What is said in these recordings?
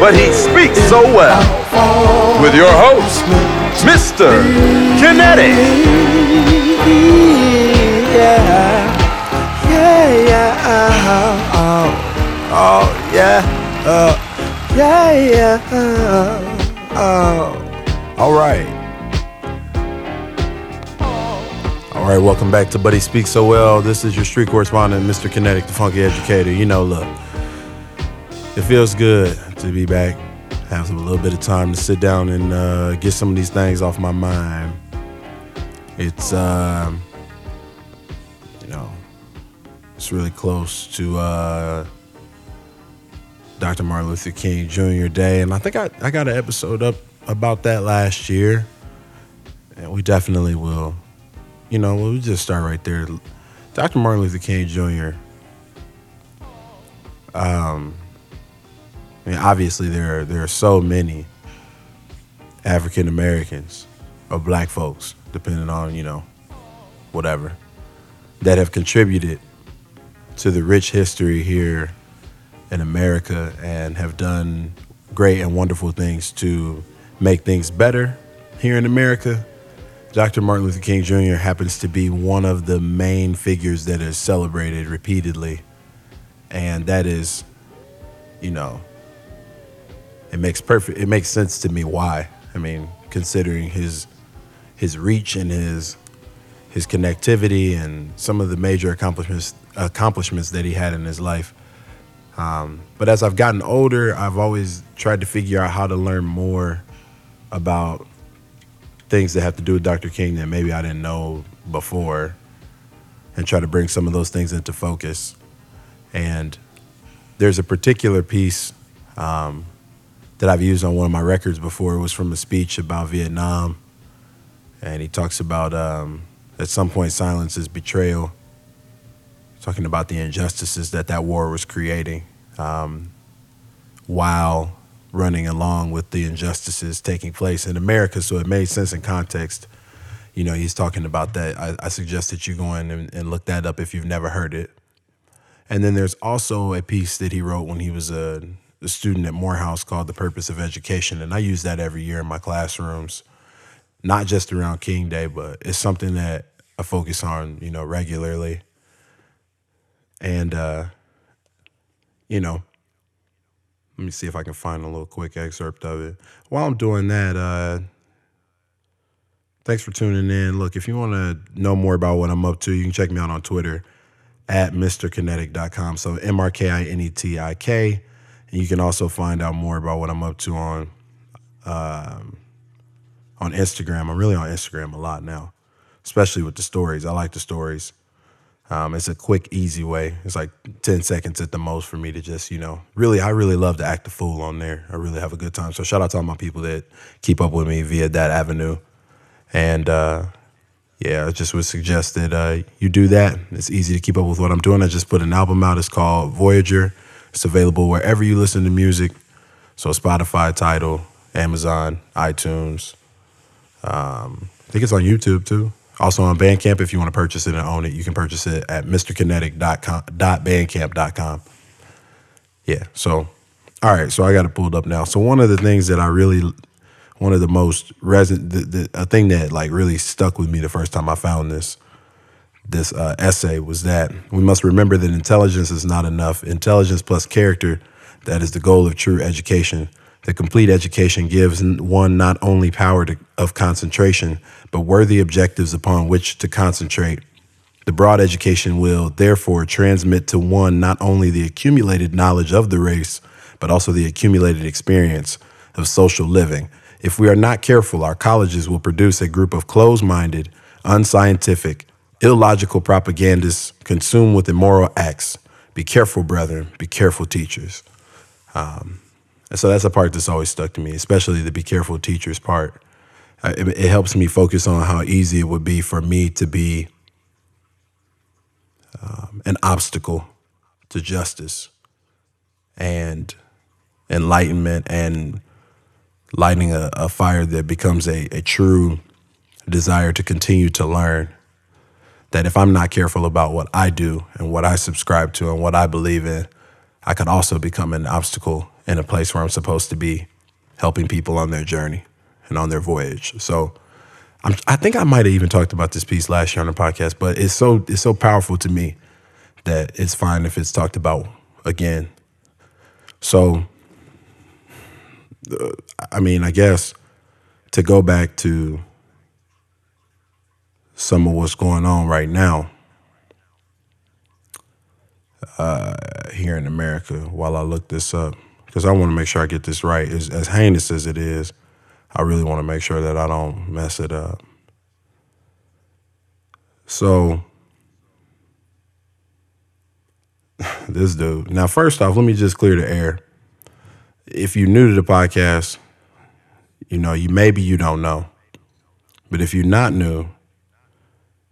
But he speaks so well. With your host, Mr. Kinetik. Yeah, yeah, yeah, oh, oh, yeah, uh, yeah, yeah, oh. All right. All right, welcome back to But He Speaks So Well. This is your street correspondent, Mr. Kinetik, the funky educator. You know, look, it feels good to be back, have some, a little bit of time to sit down and uh, get some of these things off my mind. It's, um, you know, it's really close to uh, Dr. Martin Luther King Jr. Day, and I think I, I got an episode up about that last year, and we definitely will you know, we'll just start right there. Dr. Martin Luther King Jr. Um, I mean, obviously there are, there are so many African Americans or Black folks, depending on you know, whatever, that have contributed to the rich history here in America and have done great and wonderful things to make things better here in America Dr. Martin Luther King Jr. happens to be one of the main figures that is celebrated repeatedly. And that is, you know, it makes perfect it makes sense to me why. I mean, considering his his reach and his his connectivity and some of the major accomplishments accomplishments that he had in his life. Um, but as I've gotten older, I've always tried to figure out how to learn more about things that have to do with Dr. King that maybe I didn't know before and try to bring some of those things into focus. And there's a particular piece um, that I've used on one of my records before. It was from a speech about Vietnam. And he talks about um, at some point silence is betrayal, talking about the injustices that that war was creating um, while running along with the injustices taking place in America. So it made sense in context. You know, he's talking about that. I, I suggest that you go in and, and, look that up if you've never heard it. And then there's also a piece that he wrote when he was a, a student at Morehouse called The Purpose of Education. And I use that every year in my classrooms, not just around King Day, but it's something that I focus on, you know, regularly. And, uh, you know, let me see if I can find a little quick excerpt of it. While I'm doing that, uh, thanks for tuning in. Look, if you want to know more about what I'm up to, you can check me out on Twitter at MrKinetik.com. So M R K I N E T I K. And you can also find out more about what I'm up to on um, on Instagram. I'm really on Instagram a lot now, especially with the stories. I like the stories. Um, it's a quick, easy way. It's like 10 seconds at the most for me to just, you know, really, I really love to act the fool on there. I really have a good time. So shout out to all my people that keep up with me via that avenue. And uh, yeah, I just would suggest that uh, you do that. It's easy to keep up with what I'm doing. I just put an album out. It's called Voyager. It's available wherever you listen to music. So Spotify, Tidal, Amazon, iTunes. Um, I think it's on YouTube too. Also on Bandcamp, if you want to purchase it and own it, you can purchase it at mrkinetik.bandcamp.com. Yeah. So, all right. So I got it pulled up now. So one of the things that I really, one of the most resident, the, the, a thing that like really stuck with me the first time I found this, this uh, essay was that we must remember that intelligence is not enough. Intelligence plus character, that is the goal of true education. The complete education gives one not only power to, of concentration, but worthy objectives upon which to concentrate. The broad education will, therefore, transmit to one not only the accumulated knowledge of the race, but also the accumulated experience of social living. If we are not careful, our colleges will produce a group of closed minded, unscientific, illogical propagandists consumed with immoral acts. Be careful, brethren. Be careful, teachers. Um, and so that's a part that's always stuck to me, especially the be careful, teachers part it, it helps me focus on how easy it would be for me to be um, an obstacle to justice and enlightenment and lighting a, a fire that becomes a, a true desire to continue to learn. That if I'm not careful about what I do and what I subscribe to and what I believe in, I could also become an obstacle in a place where I'm supposed to be helping people on their journey and on their voyage. So I'm, I think I might have even talked about this piece last year on the podcast, but it's so it's so powerful to me that it's fine if it's talked about again. So, uh, I mean, I guess to go back to some of what's going on right now uh, here in America while I look this up, because I want to make sure I get this right. As, as heinous as it is, I really want to make sure that I don't mess it up. So, this dude. Now, first off, let me just clear the air. If you're new to the podcast, you know, you maybe you don't know. But if you're not new,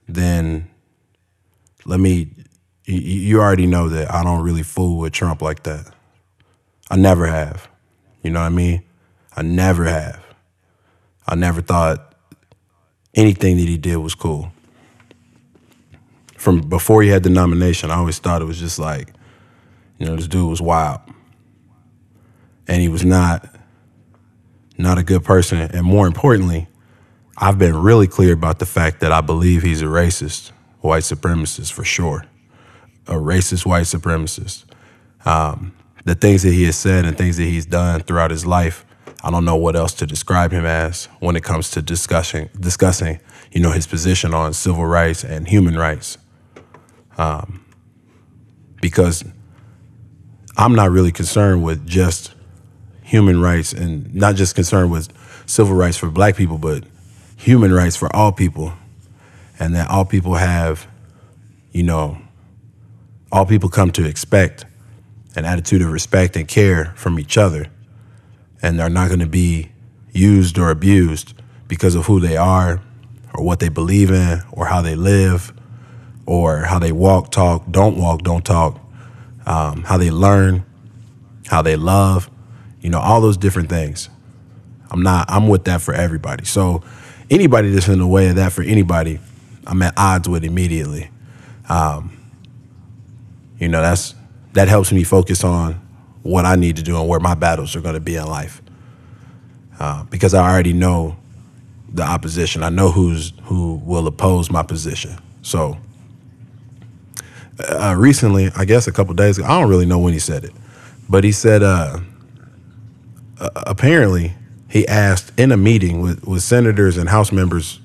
then let me you, already know that I don't really fool with Trump like that. I never have. You know what I mean? I never have. I never thought anything that he did was cool. From before he had the nomination, I always thought it was just like, you know, this dude was wild. And he was not not a good person. And more importantly, I've been really clear about the fact that I believe he's a racist, white supremacist for sure. A racist white supremacist. Um, the things that he has said and things that he's done throughout his life, I don't know what else to describe him as when it comes to discussing discussing, you know, his position on civil rights and human rights. Um, because I'm not really concerned with just human rights and not just concerned with civil rights for black people, but human rights for all people. And that all people have, you know, all people come to expect an attitude of respect and care from each other. And they're not going to be used or abused because of who they are or what they believe in or how they live or how they walk, talk, don't walk, don't talk, um, how they learn, how they love, you know, all those different things. I'm not, I'm with that for everybody. So anybody that's in the way of that for anybody, I'm at odds with immediately. Um, you know, that's, that helps me focus on what I need to do and where my battles are going to be in life. Uh, because I already know the opposition. I know who's who will oppose my position. So uh, recently, I guess a couple days ago, I don't really know when he said it, but he said uh, apparently he asked in a meeting with, with senators and House members,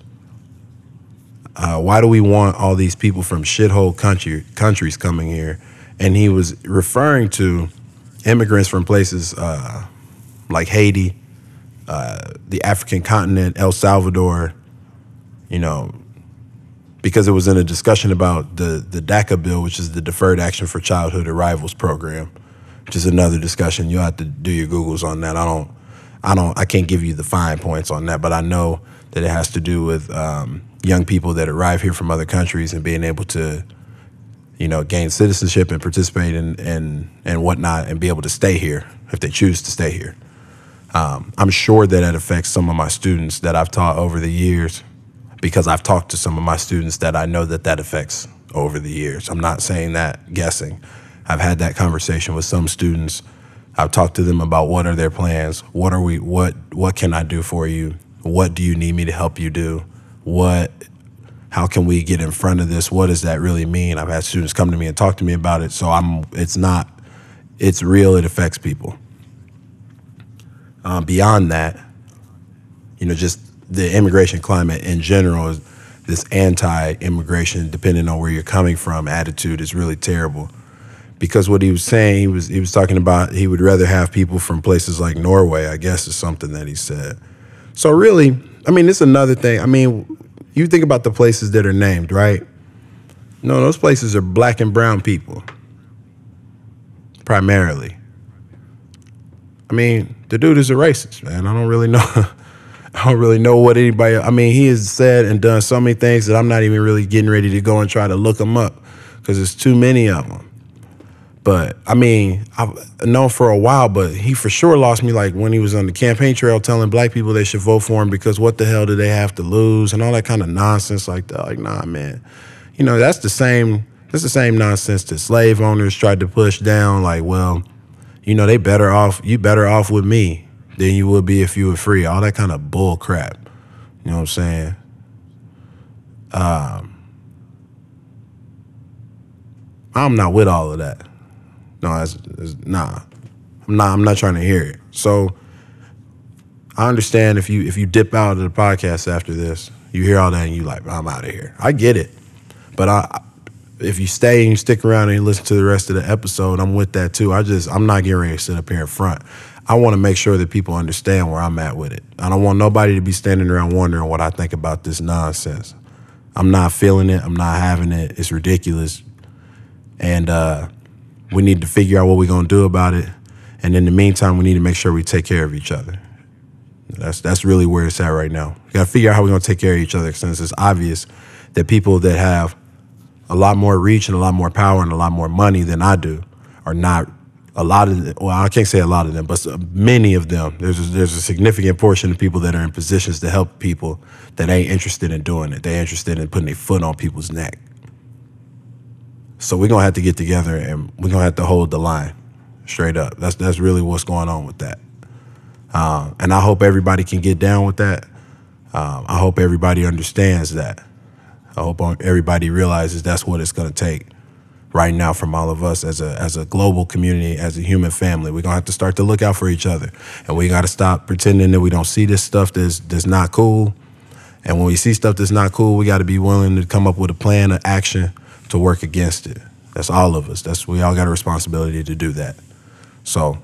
uh, why do we want all these people from shithole country countries coming here? And he was referring to immigrants from places uh, like Haiti, uh, the African continent, El Salvador, you know, because it was in a discussion about the the DACA bill, which is the Deferred Action for Childhood Arrivals program, which is another discussion. You'll have to do your googles on that. I don't, I don't, I can't give you the fine points on that, but I know that it has to do with um, young people that arrive here from other countries and being able to, you know, gain citizenship and participate in and and whatnot, and be able to stay here if they choose to stay here. Um, I'm sure that it affects some of my students that I've taught over the years because I've talked to some of my students that I know that that affects over the years. I'm not saying that guessing. I've had that conversation with some students. I've talked to them about what are their plans, what are we what what can I do for you? What do you need me to help you do? What how can we get in front of this? What does that really mean? I've had students come to me and talk to me about it. So I'm it's not it's real, it affects people. Um, beyond that, you know, just the immigration climate in general is this anti-immigration, depending on where you're coming from, attitude is really terrible. Because what he was saying, he was he was talking about he would rather have people from places like Norway, I guess is something that he said. So really, I mean, it's another thing. I mean, you think about the places that are named, right? No, those places are black and brown people, primarily. I mean, the dude is a racist, man. I don't really know. I don't really know what anybody. I mean, he has said and done so many things that I'm not even really getting ready to go and try to look him up because there's too many of them. But I mean, I've known for a while, but he for sure lost me like when he was on the campaign trail telling black people they should vote for him because what the hell do they have to lose and all that kind of nonsense like that. Like, nah, man. You know, that's the same that's the same nonsense that slave owners tried to push down. Like, well, you know, they better off. You better off with me than you would be if you were free. All that kind of bull crap. You know what I'm saying? Um, I'm not with all of that. No, it's, it's, nah. I'm not. I'm not trying to hear it. So I understand if you if you dip out of the podcast after this, you hear all that and you like, I'm out of here. I get it, but I if you stay and you stick around and you listen to the rest of the episode, I'm with that too. I just I'm not getting ready to sit up here in front. I want to make sure that people understand where I'm at with it. I don't want nobody to be standing around wondering what I think about this nonsense. I'm not feeling it. I'm not having it. It's ridiculous, and uh, we need to figure out what we're gonna do about it. And in the meantime, we need to make sure we take care of each other. That's that's really where it's at right now. We got to figure out how we're gonna take care of each other since it's obvious that people that have a lot more reach and a lot more power and a lot more money than I do are not a lot of them, well I can't say a lot of them but many of them there's a, there's a significant portion of people that are in positions to help people that ain't interested in doing it they're interested in putting their foot on people's neck so we're gonna have to get together and we're gonna have to hold the line straight up. That's that's really what's going on with that. Um, and I hope everybody can get down with that. Um, I hope everybody understands that. I hope everybody realizes that's what it's to take right now from all of us as a as a global community, as a human family. We're gonna have to start to look out for each other, and we got to stop pretending that we don't see this stuff that's that's not cool. And when we see stuff that's not cool, we got to be willing to come up with a plan of action to work against it. That's all of us. That's we all got a responsibility to do that. So,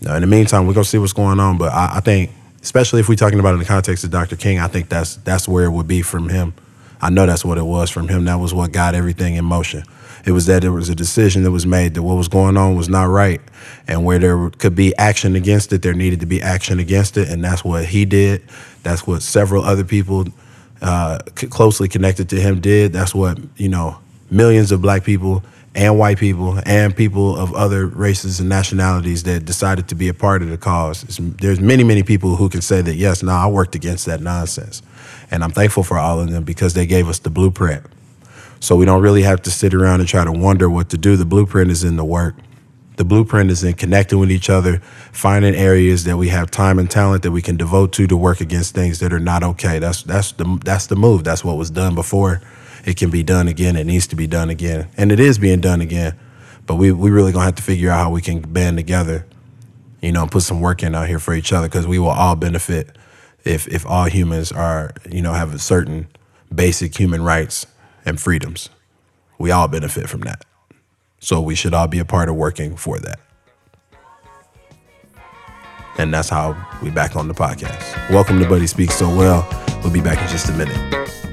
now in the meantime, we're gonna see what's going on. But I, I think, especially if we're talking about in the context of Dr. King, I think that's that's where it would be from him I know that's what it was from him. That was what got everything in motion. It was that there was a decision that was made that what was going on was not right, and where there could be action against it, there needed to be action against it, and that's what he did. That's what several other people uh, closely connected to him did. That's what you know millions of black people and white people and people of other races and nationalities that decided to be a part of the cause. It's, there's many, many people who can say that yes, no, I worked against that nonsense. And I'm thankful for all of them because they gave us the blueprint. So we don't really have to sit around and try to wonder what to do. The blueprint is in the work. The blueprint is in connecting with each other, finding areas that we have time and talent that we can devote to to work against things that are not okay. That's that's the that's the move. That's what was done before. It can be done again. It needs to be done again, and it is being done again. But we we really gonna have to figure out how we can band together, you know, and put some work in out here for each other because we will all benefit if if all humans are you know have a certain basic human rights and freedoms. We all benefit from that. So we should all be a part of working for that. And that's how we back on the podcast. Welcome to But He Speaks So Well. We'll be back in just a minute.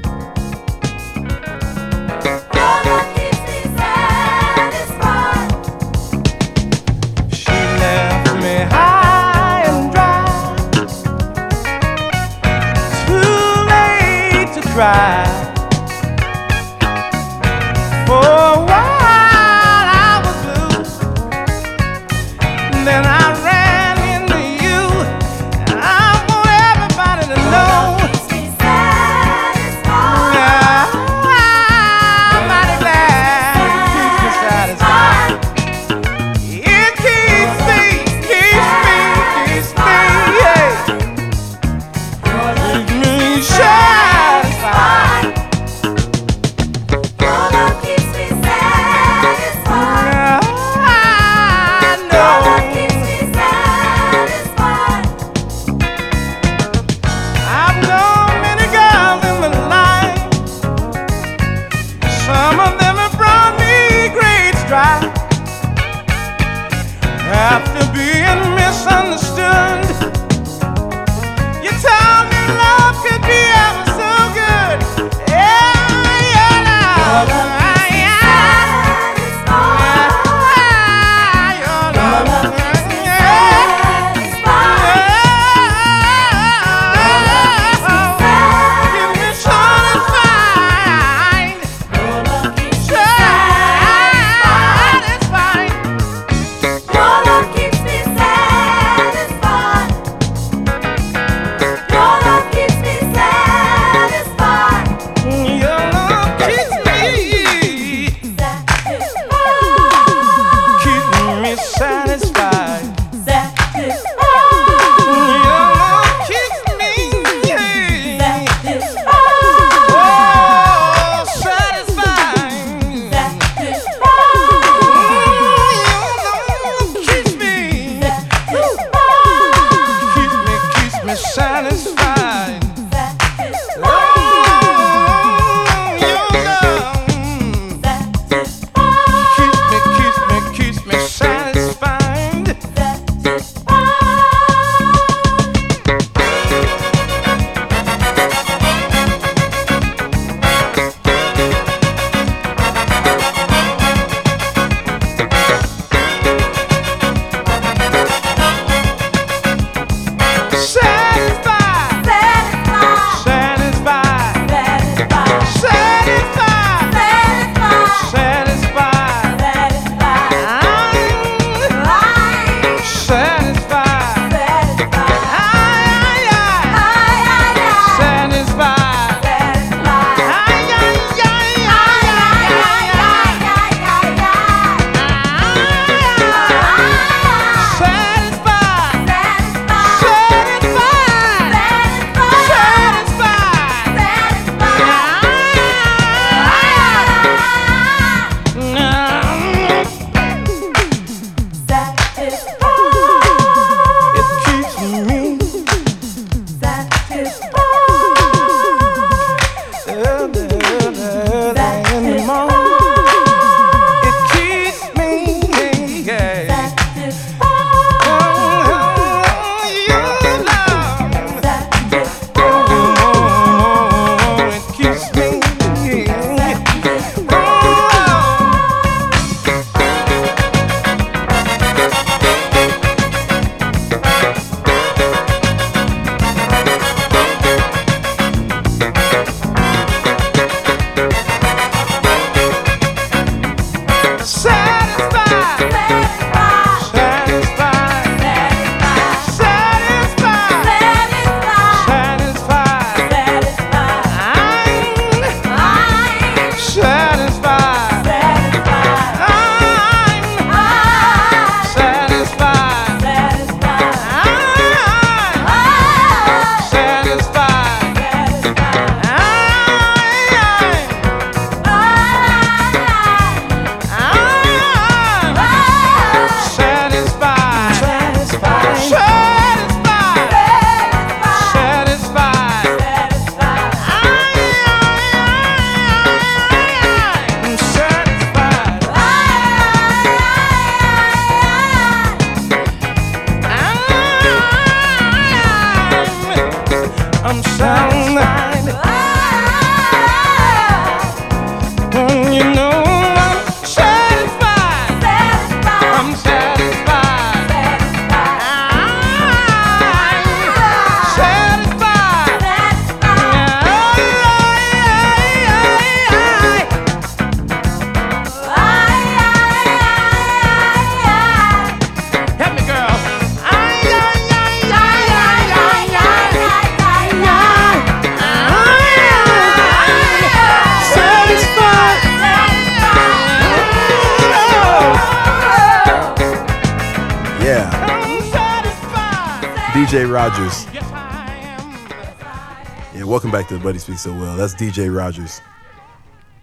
But He Speaks So Well. That's DJ Rogers.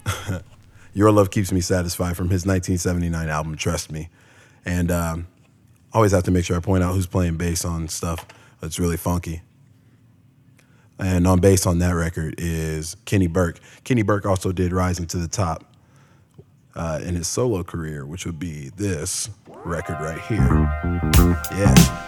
Your Love Keeps Me Satisfied from his 1979 album, Trust Me. And um, always have to make sure I point out who's playing bass on stuff that's really funky. And on bass on that record is Kenny Burke. Kenny Burke also did Rising to the Top uh, in his solo career, which would be this record right here. Yeah.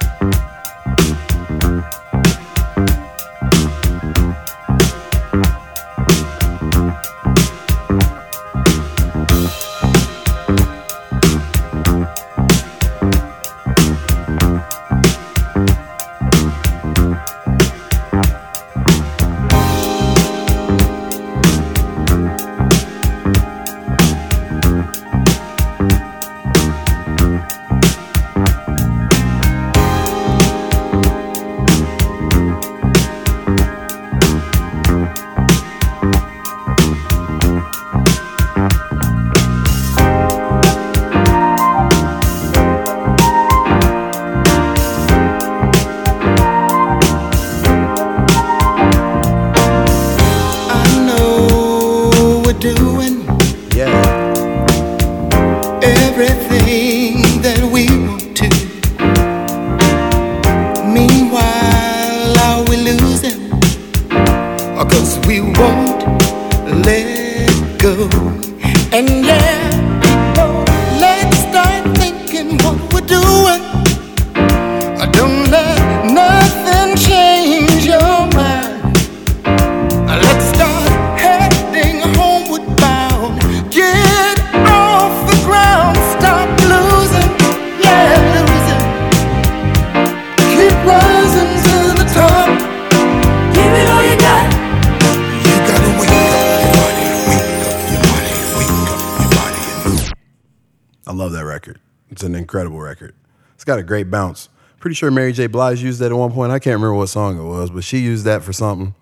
Got a great bounce. Pretty sure Mary J. Blige used that at one point. I can't remember what song it was, but she used that for something.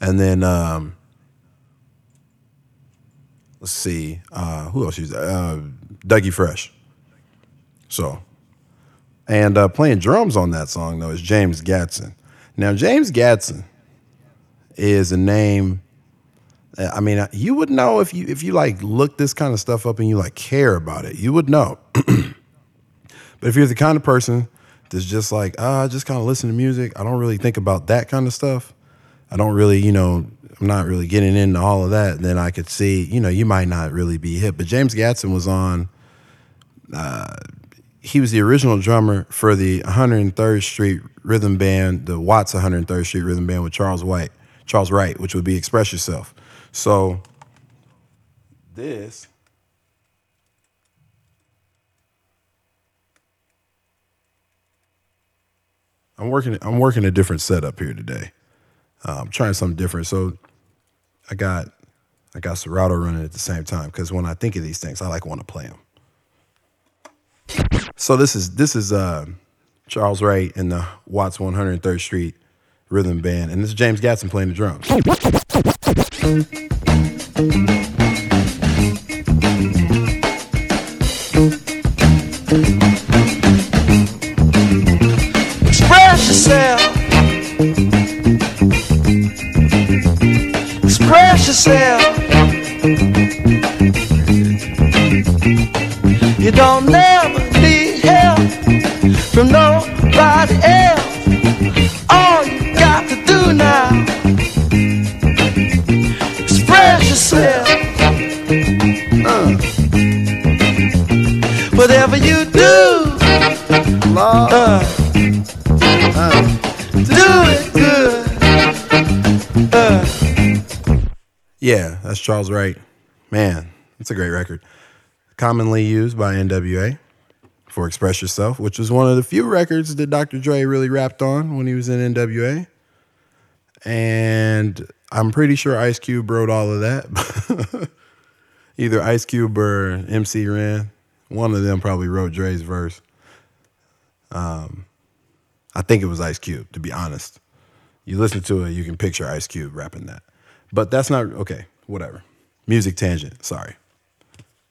And then um, let's see, uh, who else used that? Uh, Dougie Fresh. So, and uh, playing drums on that song though is James Gadson. Now James Gadson is a name. I mean, you would know if you if you like look this kind of stuff up and you like care about it. You would know. but if you're the kind of person that's just like, ah, I just kind of listen to music. I don't really think about that kind of stuff. I don't really, you know, I'm not really getting into all of that. Then I could see, you know, you might not really be hip. But James Gadson was on. Uh, he was the original drummer for the 103rd Street Rhythm Band, the Watts 103rd Street Rhythm Band with Charles White, Charles Wright, which would be Express Yourself. So this I'm working I'm working a different setup here today. I'm trying something different. So I got I got Serato running at the same time because when I think of these things, I like want to play them. So this is this is uh, Charles Wright and the Watts 103rd Street Rhythm Band, and this is James Gadson playing the drums. Yourself. Express yourself. You don't never need help from nobody else. All you got to do now, express yourself. Uh. Whatever you do, good. Uh. Yeah, that's Charles Wright. Man, it's a great record. Commonly used by NWA for Express Yourself, which was one of the few records that Dr. Dre really rapped on when he was in NWA. And I'm pretty sure Ice Cube wrote all of that. Either Ice Cube or MC Ren. One of them probably wrote Dre's verse. Um, I think it was Ice Cube, to be honest. You listen to it, you can picture Ice Cube rapping that. But that's not okay, whatever. Music tangent, sorry.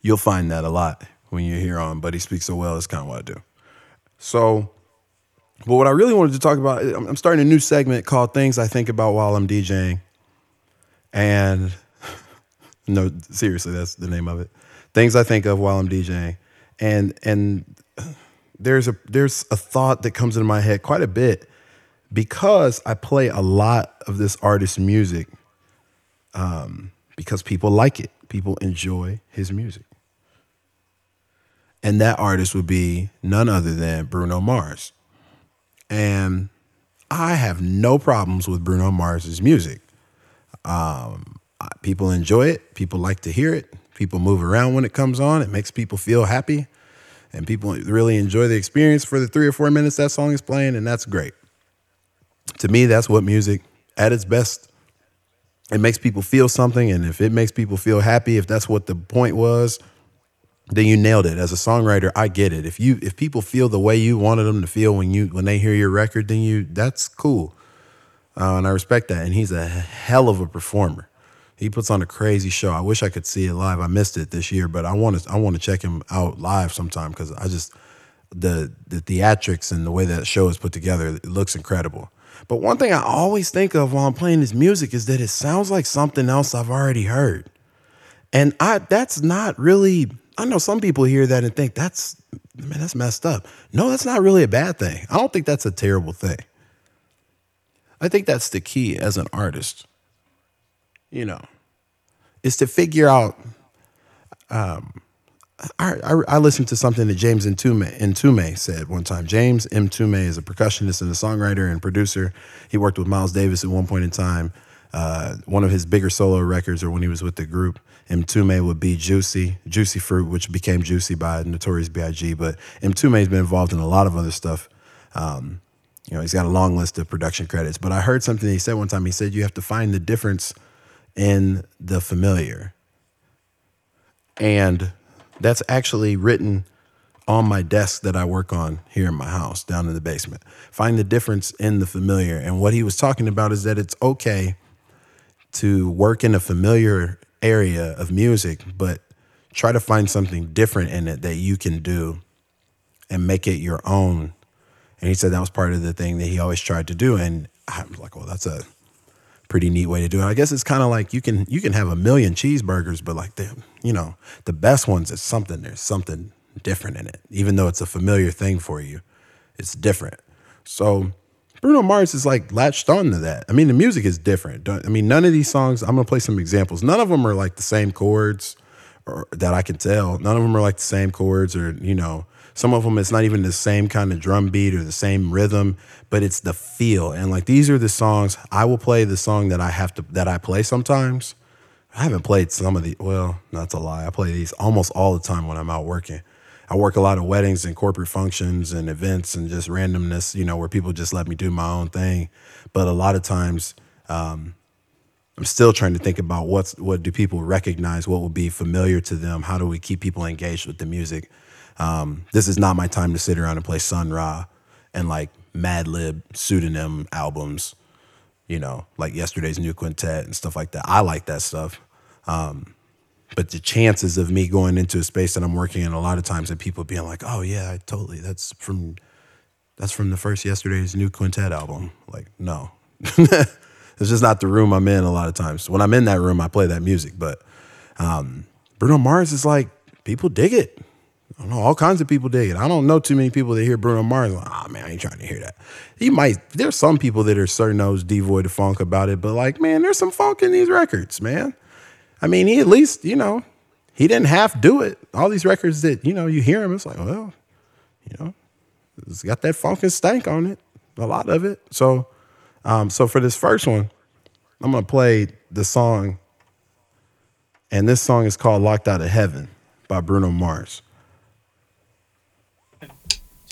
You'll find that a lot when you're here on But He Speaks So Well. It's kind of what I do. So But what I really wanted to talk about, I'm starting a new segment called Things I Think About While I'm DJing. And no, seriously, that's the name of it. Things I think of while I'm DJing. And and there's a there's a thought that comes into my head quite a bit because I play a lot of this artist's music um, because people like it. People enjoy his music. And that artist would be none other than Bruno Mars. And I have no problems with Bruno Mars's music. Um, people enjoy it. People like to hear it. People move around when it comes on. It makes people feel happy. And people really enjoy the experience for the three or four minutes that song is playing. And that's great. To me, that's what music at its best. It makes people feel something. And if it makes people feel happy, if that's what the point was, then you nailed it. As a songwriter, I get it. If you if people feel the way you wanted them to feel when you when they hear your record, then you that's cool, uh, and I respect that. And he's a hell of a performer. He puts on a crazy show. I wish I could see it live. I missed it this year, but I want to I want to check him out live sometime because I just the the theatrics and the way that show is put together it looks incredible. But one thing I always think of while I'm playing this music is that it sounds like something else I've already heard. And I that's not really I know some people hear that and think that's man, that's messed up. No, that's not really a bad thing. I don't think that's a terrible thing. I think that's the key as an artist. You know, is to figure out um I, I, I listened to something that James Mtume, Mtume said one time. James M. Mtume is a percussionist and a songwriter and producer. He worked with Miles Davis at one point in time. Uh, one of his bigger solo records, or when he was with the group, M. Mtume would be Juicy, Juicy Fruit, which became Juicy by Notorious B.I.G. But M. Mtume has been involved in a lot of other stuff. Um, you know, he's got a long list of production credits. But I heard something he said one time. He said you have to find the difference in the familiar. And that's actually written on my desk that I work on here in my house down in the basement. Find the difference in the familiar. And what he was talking about is that it's okay to work in a familiar area of music, but try to find something different in it that you can do and make it your own. And he said that was part of the thing that he always tried to do. And I'm like, well, that's a pretty neat way to do it. I guess it's kind of like you can you can have a million cheeseburgers, but like the you know the best ones is something there's something different in it, even though it's a familiar thing for you. It's different. So Bruno Mars is like latched on to that. I mean, the music is different. I mean, none of these songs. I'm gonna play some examples. None of them are like the same chords, or that I can tell. None of them are like the same chords, or you know, some of them it's not even the same kind of drum beat or the same rhythm, but it's the feel. And like these are the songs I will play. The song that I have to that I play sometimes. I haven't played some of the. Well, that's a lie. I play these almost all the time when I'm out working. I work a lot of weddings and corporate functions and events and just randomness, you know, where people just let me do my own thing. But a lot of times, um, I'm still trying to think about what's what do people recognize, what will be familiar to them, how do we keep people engaged with the music. Um, this is not my time to sit around and play Sun Ra and like Madlib pseudonym albums, you know, like yesterday's new quintet and stuff like that. I like that stuff. Um, but the chances of me going into a space that I'm working in a lot of times and people being like, "Oh yeah, I totally that's from that's from the first yesterday's new quintet album." Like, no. it's just not the room I'm in a lot of times. When I'm in that room, I play that music, but um, Bruno Mars is like people dig it. Know, all kinds of people dig it. I don't know too many people that hear Bruno Mars like, oh man, I ain't trying to hear that. He might there's some people that are certain nose devoid of funk about it, but like, man, there's some funk in these records, man. I mean, he at least, you know, he didn't half do it. All these records that, you know, you hear him, it's like, well, you know, it's got that funk and stank on it, a lot of it. So, um, so for this first one, I'm gonna play the song, and this song is called "Locked Out of Heaven" by Bruno Mars.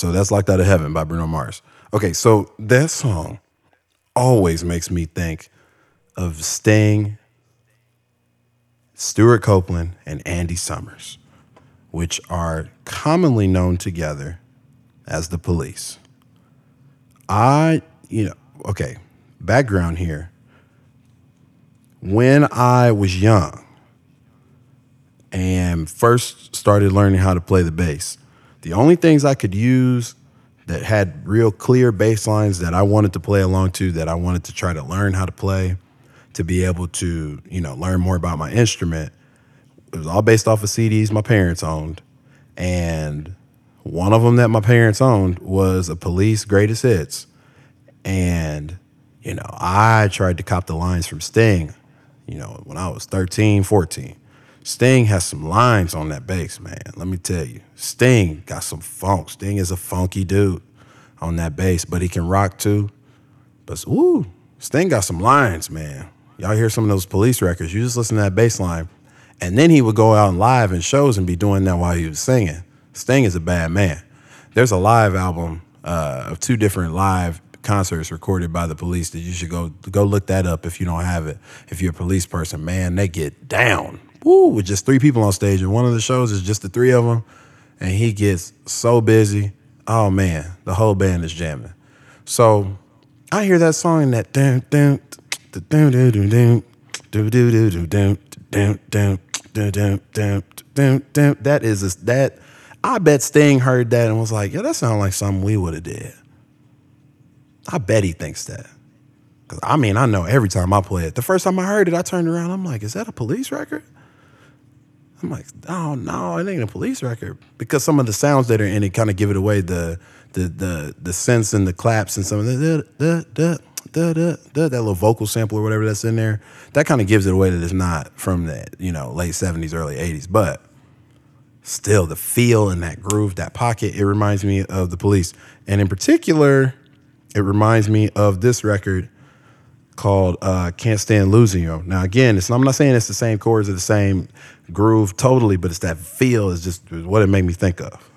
So that's Locked Out of Heaven by Bruno Mars. Okay, so that song always makes me think of Sting, Stewart Copeland, and Andy Summers, which are commonly known together as the police. I, you know, okay, background here. When I was young and first started learning how to play the bass, the only things I could use that had real clear bass lines that I wanted to play along to, that I wanted to try to learn how to play, to be able to, you know, learn more about my instrument. It was all based off of CDs my parents owned. And one of them that my parents owned was a police greatest hits. And, you know, I tried to cop the lines from Sting, you know, when I was 13, 14. Sting has some lines on that bass, man. Let me tell you. Sting got some funk. Sting is a funky dude on that bass, but he can rock too. But ooh, Sting got some lines, man. Y'all hear some of those police records, you just listen to that bass line. And then he would go out and live in shows and be doing that while he was singing. Sting is a bad man. There's a live album uh, of two different live concerts recorded by the police that you should go go look that up if you don't have it. If you're a police person, man, they get down. Woo, with just three people on stage. And one of the shows is just the three of them. And he gets so busy. Oh man, the whole band is jamming. So I hear that song and that dun dun dun dun dun dun dun dun dun dun dun dun dun dun dun dun dun that is that I bet Sting heard that and was like, yeah, that sounds like something we would have did. I bet he thinks that. Cause I mean, I know every time I play it. The first time I heard it, I turned around. I'm like, is that a police record? I'm like, oh no, it ain't a police record because some of the sounds that are in it kind of give it away the the the the sense and the claps and some of the da, da, da, da, da, that little vocal sample or whatever that's in there. That kind of gives it away that it's not from that you know late '70s, early '80s. But still, the feel and that groove, that pocket, it reminds me of the police, and in particular, it reminds me of this record called uh, "Can't Stand Losing You." Now, again, it's, I'm not saying it's the same chords or the same groove totally, but it's that feel is just what it made me think of.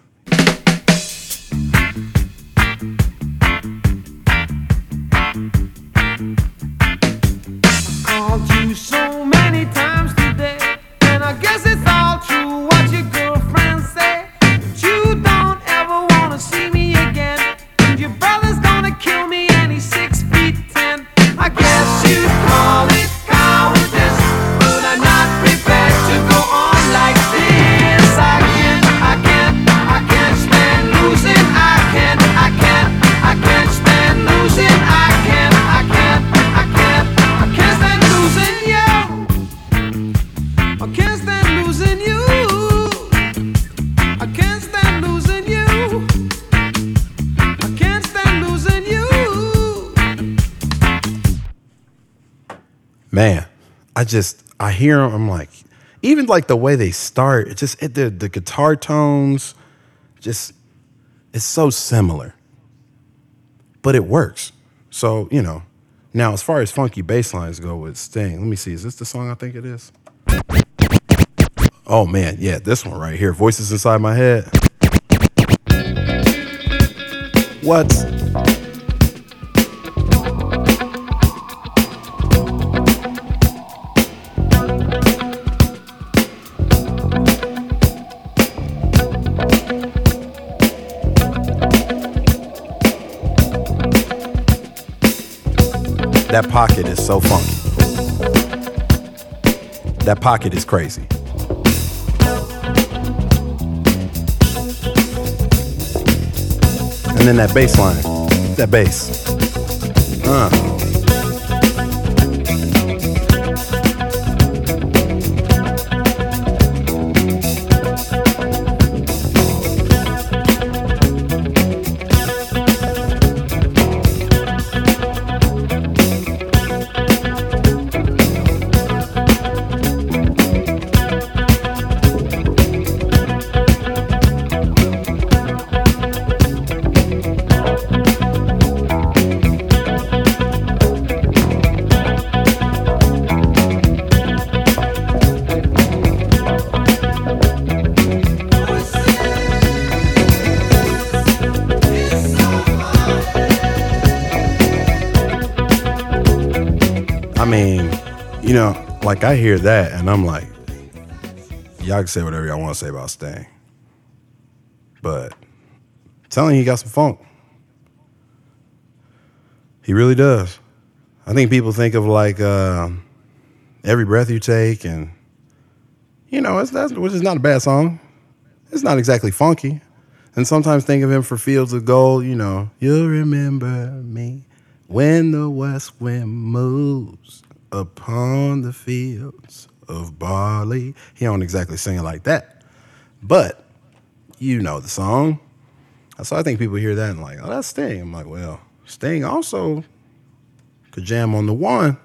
I just I hear them. I'm like, even like the way they start, it just it, the the guitar tones, just it's so similar, but it works. So you know, now as far as funky bass lines go with Sting, let me see, is this the song I think it is? Oh man, yeah, this one right here, Voices Inside My Head. What? That pocket is so funky. That pocket is crazy. And then that bass line, that bass. Uh. I hear that and I'm like, y'all can say whatever y'all want to say about Sting. But I'm telling you, he got some funk. He really does. I think people think of like um every breath you take, and you know, it's that's which is not a bad song. It's not exactly funky. And sometimes think of him for Fields of Gold. You know, you'll remember me when the west wind moves upon the fields of barley. He don't exactly sing it like that, but you know the song. So I think people hear that and like, oh, that's Sting. I'm like, well, Sting also could jam on the one.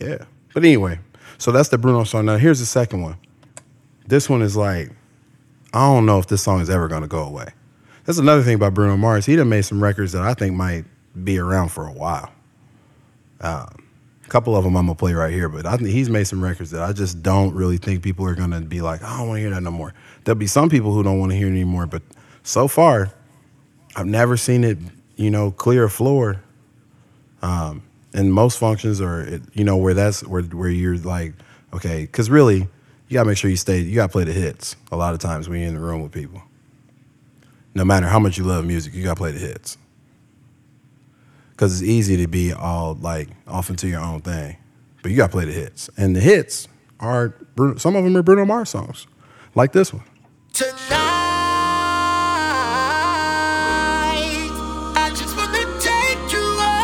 Yeah. But anyway, so that's the Bruno song. Now here's the second one. This one is like, I don't know if this song is ever gonna go away. That's another thing about Bruno Mars. He done made some records that I think might be around for a while. Um, a couple of them I'm gonna play right here, but I think he's made some records that I just don't really think people are gonna be like, I don't want to hear that no more. There'll be some people who don't want to hear it anymore, but so far, I've never seen it, you know, clear a floor. Um, and most functions are, you know, where that's where where you're like, okay, because really, you gotta make sure you stay, you gotta play the hits. A lot of times when you're in the room with people, no matter how much you love music, you gotta play the hits. Because it's easy to be all like off into your own thing, but you gotta play the hits, and the hits are some of them are Bruno Mars songs, like this one. Tonight, I just wanna take you away.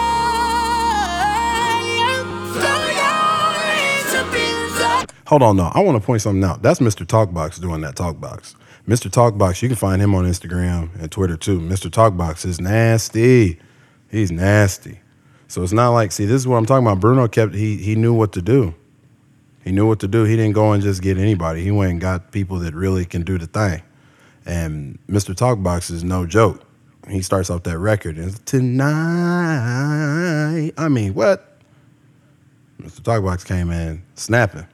Hold on, no. I want to point something out. That's Mr. Talkbox doing that Talkbox. Mr. Talkbox, you can find him on Instagram and Twitter too. Mr. Talkbox is nasty. He's nasty. So it's not like, see, this is what I'm talking about. Bruno kept, he, he knew what to do. He knew what to do. He didn't go and just get anybody. He went and got people that really can do the thing. And Mr. Talkbox is no joke. He starts off that record and tonight. I mean, what? Mr. Talkbox came in snapping.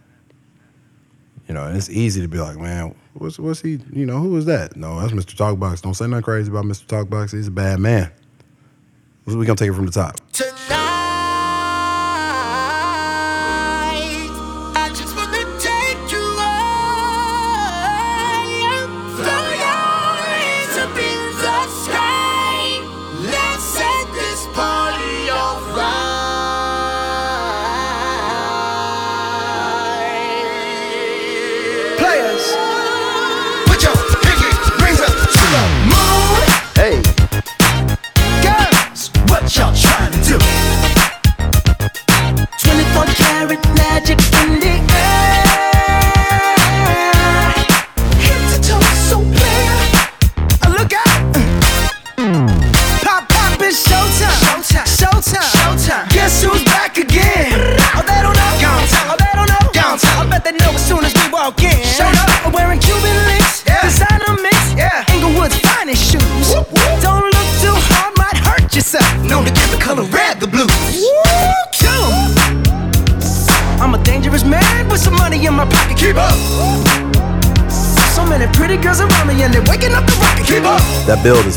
You know, and it's easy to be like, man, what's what's he? You know, who is that? No, that's Mr. Talkbox. Don't say nothing crazy about Mr. Talkbox. He's a bad man. We gonna take it from the top.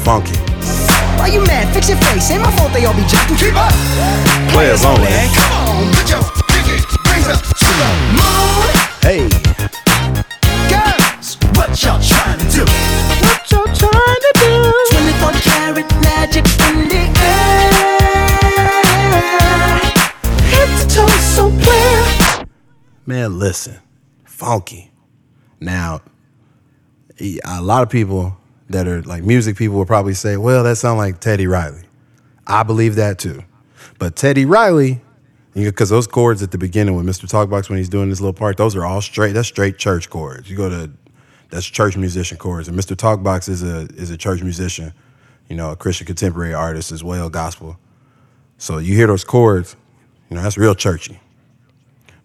Funky. Why you mad? Fix your face. Ain't my fault they all be jocking. Keep up. Players only. Come on, put your pinky rings up to the moon. Hey, Girls, what y'all trying to do? What y'all trying to do? 24 karat magic in the air. Head to toe, so clear. man, listen, funky. Now, a lot of people that are like music people will probably say, "Well, that sounds like Teddy Riley." I believe that too, but Teddy Riley, because those chords at the beginning with Mr. Talkbox when he's doing this little part, those are all straight. That's straight church chords. You go to that's church musician chords, and Mr. Talkbox is a is a church musician, you know, a Christian contemporary artist as well, gospel. So you hear those chords, you know, that's real churchy.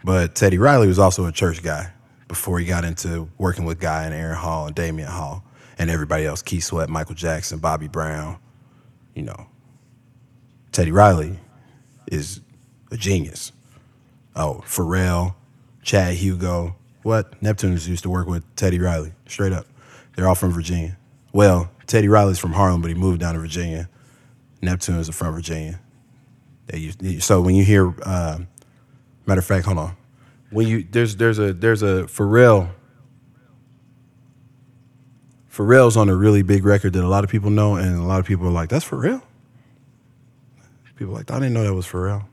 But Teddy Riley was also a church guy before he got into working with Guy and Aaron Hall and Damion Hall and everybody else, Keith Sweat, Michael Jackson, Bobby Brown. You know, Teddy Riley is a genius. Oh, Pharrell, Chad Hugo. What? Neptunes used to work with Teddy Riley, straight up. They're all from Virginia. Well, Teddy Riley's from Harlem, but he moved down to Virginia. Neptunes are from Virginia. They used, so when you hear uh, Matter of fact, hold on. When you there's there's a there's a Pharrell. Pharrell's on a really big record that a lot of people know, and a lot of people are like, "That's Pharrell." People are like, "I didn't know that was Pharrell,"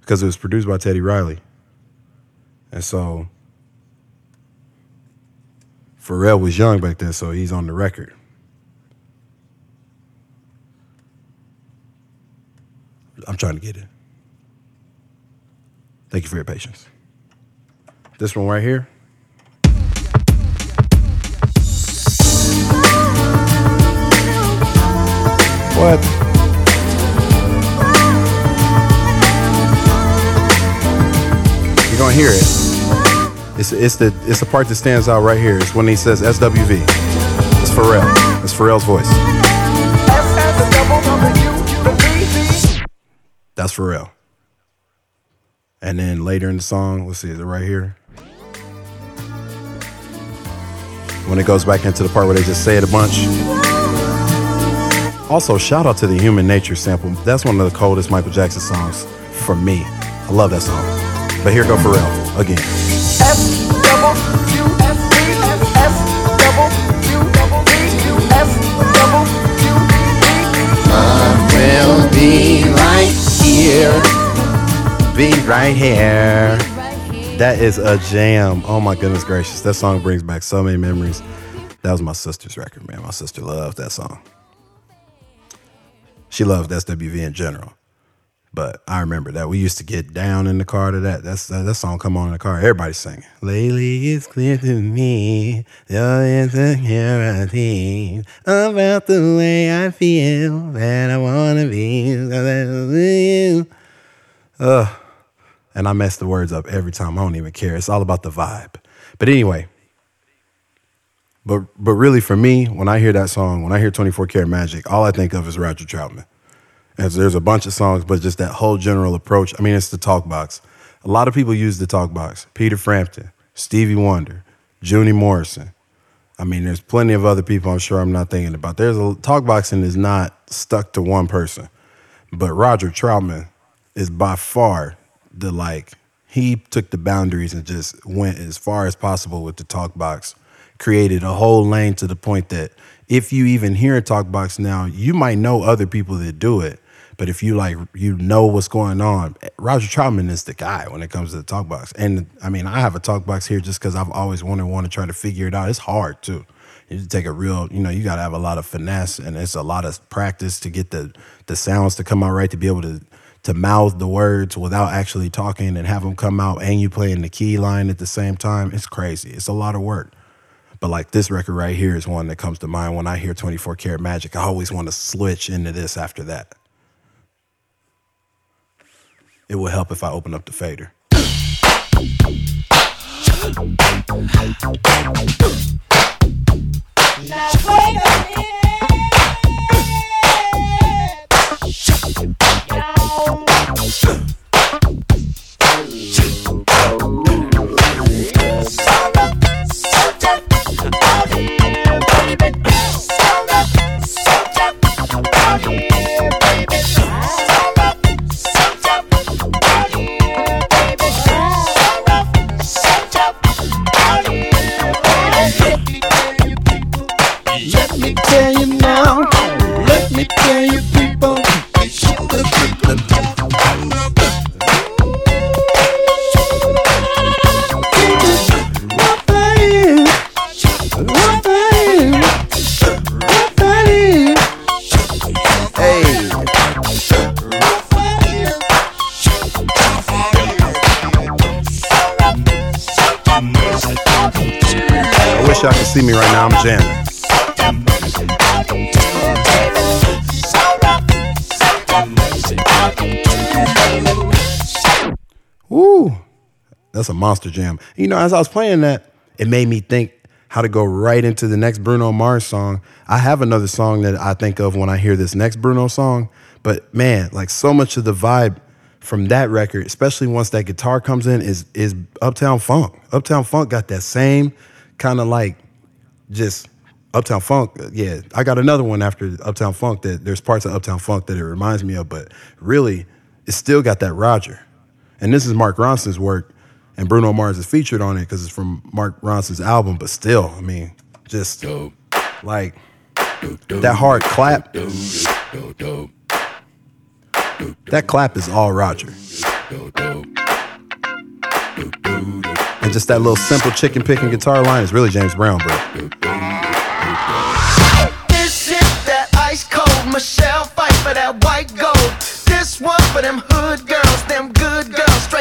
because it was produced by Teddy Riley, and so Pharrell was young back then, so he's on the record. I'm trying to get it. Thank you for your patience. This one right here. You're gonna hear it. It's it's the it's the part that stands out right here. It's when he says SWV. It's Pharrell. It's Pharrell's voice. That's Pharrell. And then later in the song, let's see, is it right here? When it goes back into the part where they just say it a bunch. Also, shout out to the Human Nature sample. That's one of the coldest Michael Jackson songs for me. I love that song. But here go Pharrell again. I will be right here. Be right here. That is a jam. Oh my goodness gracious. That song brings back so many memories. That was my sister's record, man. My sister loved that song. She loved SWV in general. But I remember that we used to get down in the car to that. That's that, that song come on in the car. Everybody's singing. Lately it's clear to me your insecurity about the way I feel that I wanna be you. And I mess the words up every time. I don't even care. It's all about the vibe. But anyway, but but really for me, when I hear that song, when I hear 24 Karat Magic, all I think of is Roger Troutman. And there's a bunch of songs, but just that whole general approach. I mean, it's the talk box. A lot of people use the talk box. Peter Frampton, Stevie Wonder, Junie Morrison. I mean, there's plenty of other people I'm sure I'm not thinking about. There's a talk boxing is not stuck to one person. But Roger Troutman is by far the like he took the boundaries and just went as far as possible with the talk box created a whole lane to the point that if you even hear a talk box now you might know other people that do it. But if you like you know what's going on roger troutman is the guy when it comes to the talk box and i mean i have a talk box here just because i've always wanted want to try to figure it out. It's hard too. You take a real you know you got to have a lot of finesse and it's a lot of practice to get the the sounds to come out right to be able to to mouth the words without actually talking and have them come out and you playing the key line at the same time. It's crazy. It's a lot of work but like this record right here is one that comes to mind when i hear 24 karat magic. I always want to switch into this after that. It will help if i open up the fader. Let me tell you now. Let me tell you, people. i wish y'all could see me right now i'm jamming That's a monster jam. You know, as I was playing that, it made me think how to go right into the next Bruno Mars song. I have another song that I think of when I hear this next Bruno song, but man, like so much of the vibe from that record, especially once that guitar comes in, is is Uptown Funk. Uptown Funk got that same kind of like just Uptown Funk. Uh, yeah, I got another one after Uptown Funk that there's parts of Uptown Funk that it reminds me of, but really, it still got that Roger. And this is Mark Ronson's work, and Bruno Mars is featured on it because it's from Mark Ronson's album. But still, I mean, just like that hard clap. That clap is all Roger. And just that little simple chicken picking guitar line is really James Brown, bro. This is that ice cold Michelle Pfeiffer that white gold. This one for them hood girls, them good girls,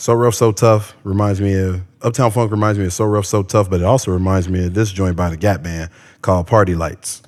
so rough, so tough reminds me of Uptown Funk reminds me of so rough, so tough, but it also reminds me of this joint by the Gap Band called Party Lights.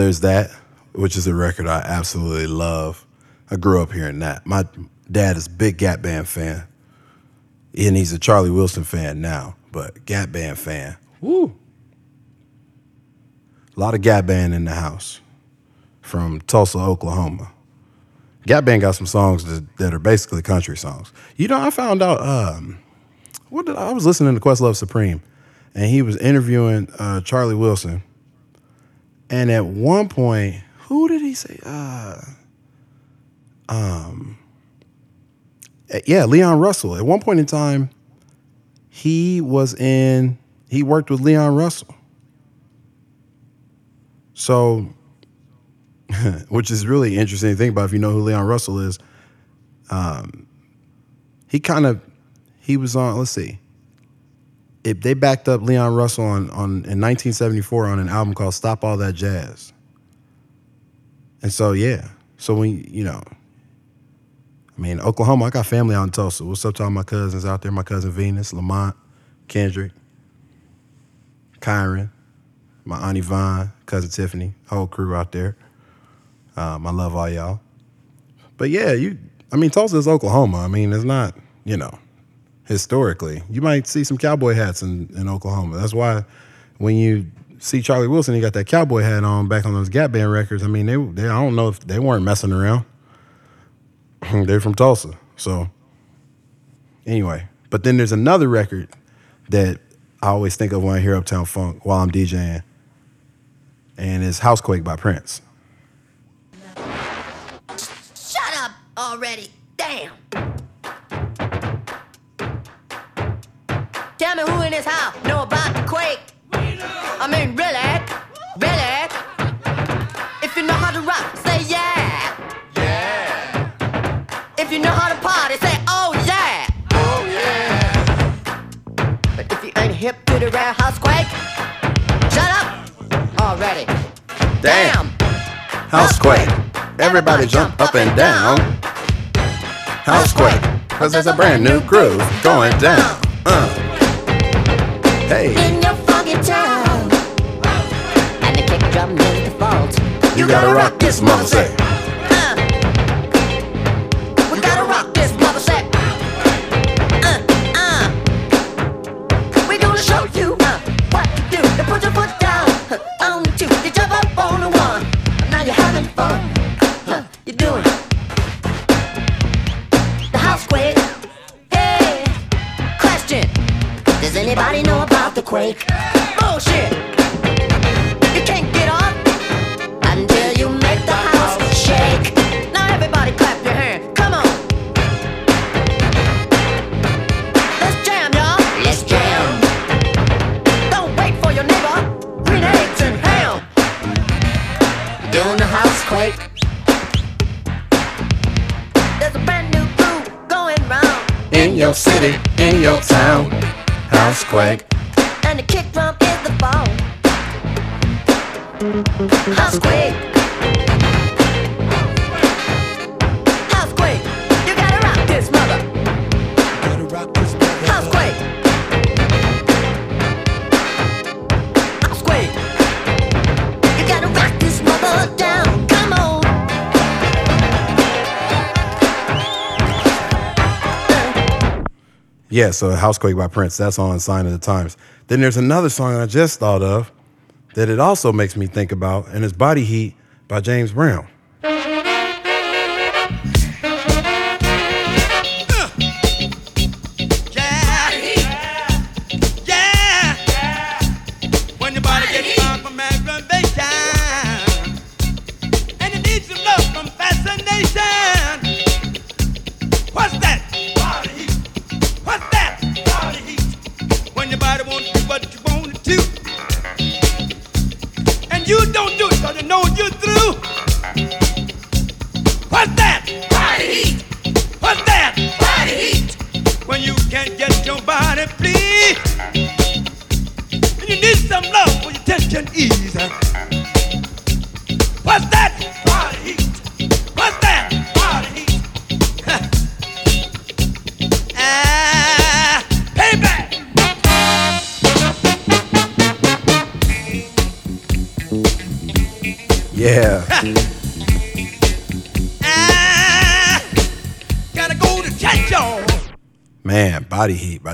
There's that, which is a record I absolutely love. I grew up hearing that. My dad is a big Gap Band fan, and he's a Charlie Wilson fan now, but Gap Band fan. Woo! A lot of Gap Band in the house from Tulsa, Oklahoma. Gap Band got some songs that, that are basically country songs. You know, I found out. Um, what did I, I was listening to Questlove Supreme, and he was interviewing uh, Charlie Wilson. And at one point, who did he say? Uh, um, eh, yeah, Leon Russell. At one point in time, he was in. He worked with Leon Russell. So, which is really interesting to think about if you know who Leon Russell is. Um, he kind of he was on. Let's see. If they backed up Leon Russell on on in 1974 on an album called "Stop All That Jazz." And so yeah, so when you know, I mean Oklahoma, I got family out in Tulsa. What's up to all my cousins out there? My cousin Venus, Lamont, Kendrick, Kyron, my auntie Yvonne, cousin Tiffany, whole crew out there. Um, I love all y'all. But yeah, you. I mean Tulsa is Oklahoma. I mean it's not you know historically. You might see some cowboy hats in, in Oklahoma. That's why when you see Charlie Wilson, he got that cowboy hat on back on those Gap Band records. I mean, they, they I don't know if they weren't messing around. They're from Tulsa. So anyway, but then there's another record that I always think of when I hear Uptown Funk while I'm DJing. And it's Housequake by Prince. Shut up already. Damn. Tell me who in this house know about the quake. I mean, really? Really? If you know how to rock, say yeah. Yeah. If you know how to party, say oh yeah. Oh yeah. But if you ain't hip to the rare house quake, shut up already. Damn. Housequake. Everybody jump up and down. Housequake, cause there's a brand new groove going down. Uh. Hey, In your funky town. And the kick drum is the fault. you gotta rock this mother say. Know about quake? Bullshit. Oh, you can't get on until you make the house shake. Now everybody clap your hands. Come on. Let's jam, y'all. Let's jam. Don't wait for your neighbor. Green eggs and ham. Doing the house quake. There's a brand new groove going round. In your city, in your town. Housequake. Yeah, so Housequake by Prince. That's on Sign of the Times. Then there's another song I just thought of that it also makes me think about, and it's Body Heat by James Brown.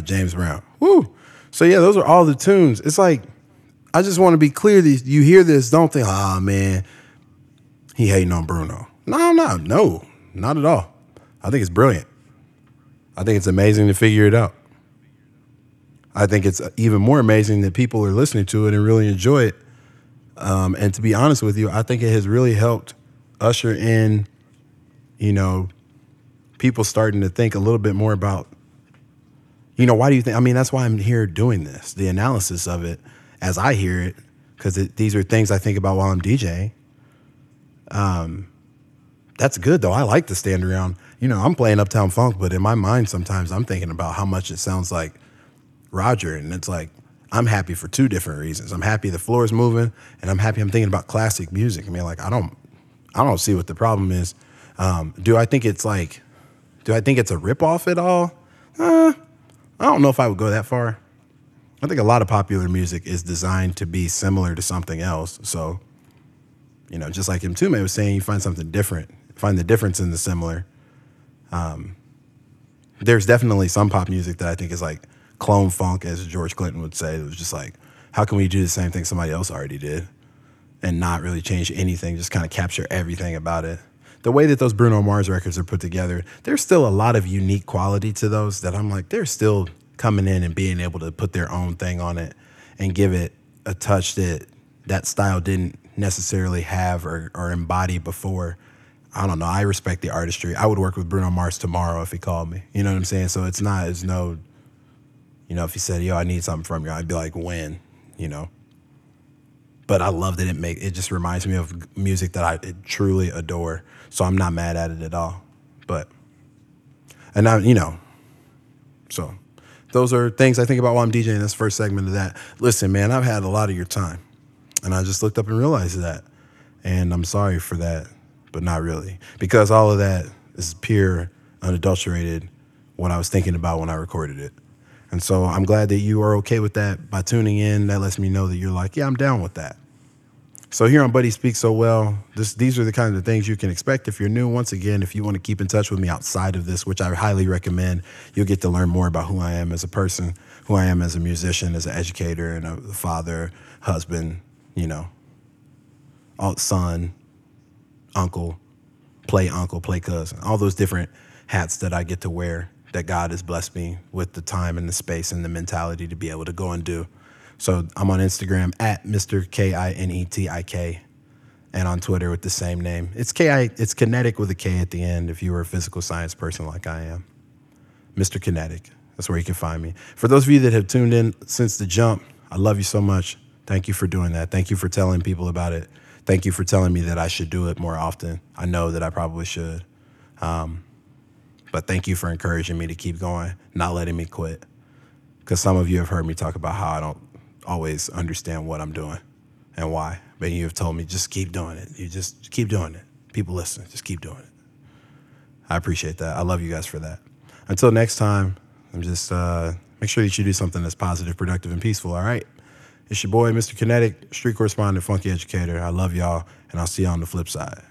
James Brown. Woo. So yeah, those are all the tunes. It's like I just want to be clear. These you hear this, don't think, ah man, he hating on Bruno. No, no, no, not at all. I think it's brilliant. I think it's amazing to figure it out. I think it's even more amazing that people are listening to it and really enjoy it. Um, and to be honest with you, I think it has really helped usher in, you know, people starting to think a little bit more about you know, why do you think? I mean, that's why I'm here doing this, the analysis of it as I hear it, because these are things I think about while I'm DJing. Um, that's good though. I like to stand around. You know, I'm playing Uptown Funk, but in my mind, sometimes I'm thinking about how much it sounds like Roger, and it's like I'm happy for two different reasons. I'm happy the floor is moving, and I'm happy I'm thinking about classic music. I mean, like I don't, I don't see what the problem is. Um, do I think it's like, do I think it's a ripoff at all? Uh, I don't know if I would go that far. I think a lot of popular music is designed to be similar to something else. So, you know, just like Mtume was saying, you find something different, find the difference in the similar. Um, there's definitely some pop music that I think is like clone funk, as George Clinton would say. It was just like, how can we do the same thing somebody else already did and not really change anything, just kind of capture everything about it? The way that those Bruno Mars records are put together, there's still a lot of unique quality to those that I'm like, they're still coming in and being able to put their own thing on it and give it a touch that that style didn't necessarily have or, or embody before. I don't know. I respect the artistry. I would work with Bruno Mars tomorrow if he called me. You know what I'm saying? So it's not, it's no, you know, if he said, yo, I need something from you, I'd be like, when, you know? But I love that it make it just reminds me of music that I truly adore. So I'm not mad at it at all. But and I, you know, so those are things I think about while I'm DJing this first segment of that. Listen, man, I've had a lot of your time. And I just looked up and realized that. And I'm sorry for that. but not really because all of that is pure, unadulterated what I was thinking about when I recorded it. And so I'm glad that you are okay with that by tuning in. That lets me know that you're like, yeah, I'm down with that. So here on But He Speaks So Well, this, these are the kind of things you can expect if you're new. Once again, if you want to keep in touch with me outside of this, which I highly recommend, you'll get to learn more about who I am as a person, who I am as a musician, as an educator, and a father, husband, you know, son, uncle, play uncle, play cousin, all those different hats that I get to wear that God has blessed me with the time and the space and the mentality to be able to go and do. So I'm on Instagram at Mr. K I N E T I K and on Twitter with the same name. It's K I it's kinetic with a K at the end if you were a physical science person like I am. Mr. Kinetik. That's where you can find me. For those of you that have tuned in since the jump, I love you so much. Thank you for doing that. Thank you for telling people about it. Thank you for telling me that I should do it more often. I know that I probably should. Um, but thank you for encouraging me to keep going, not letting me quit. Because some of you have heard me talk about how I don't always understand what I'm doing and why. But you have told me just keep doing it. You just keep doing it. People listen, just keep doing it. I appreciate that. I love you guys for that. Until next time, I'm just uh, make sure that you do something that's positive, productive, and peaceful. All right. It's your boy, Mr. Kinetik, street correspondent, funky educator. I love y'all, and I'll see you on the flip side.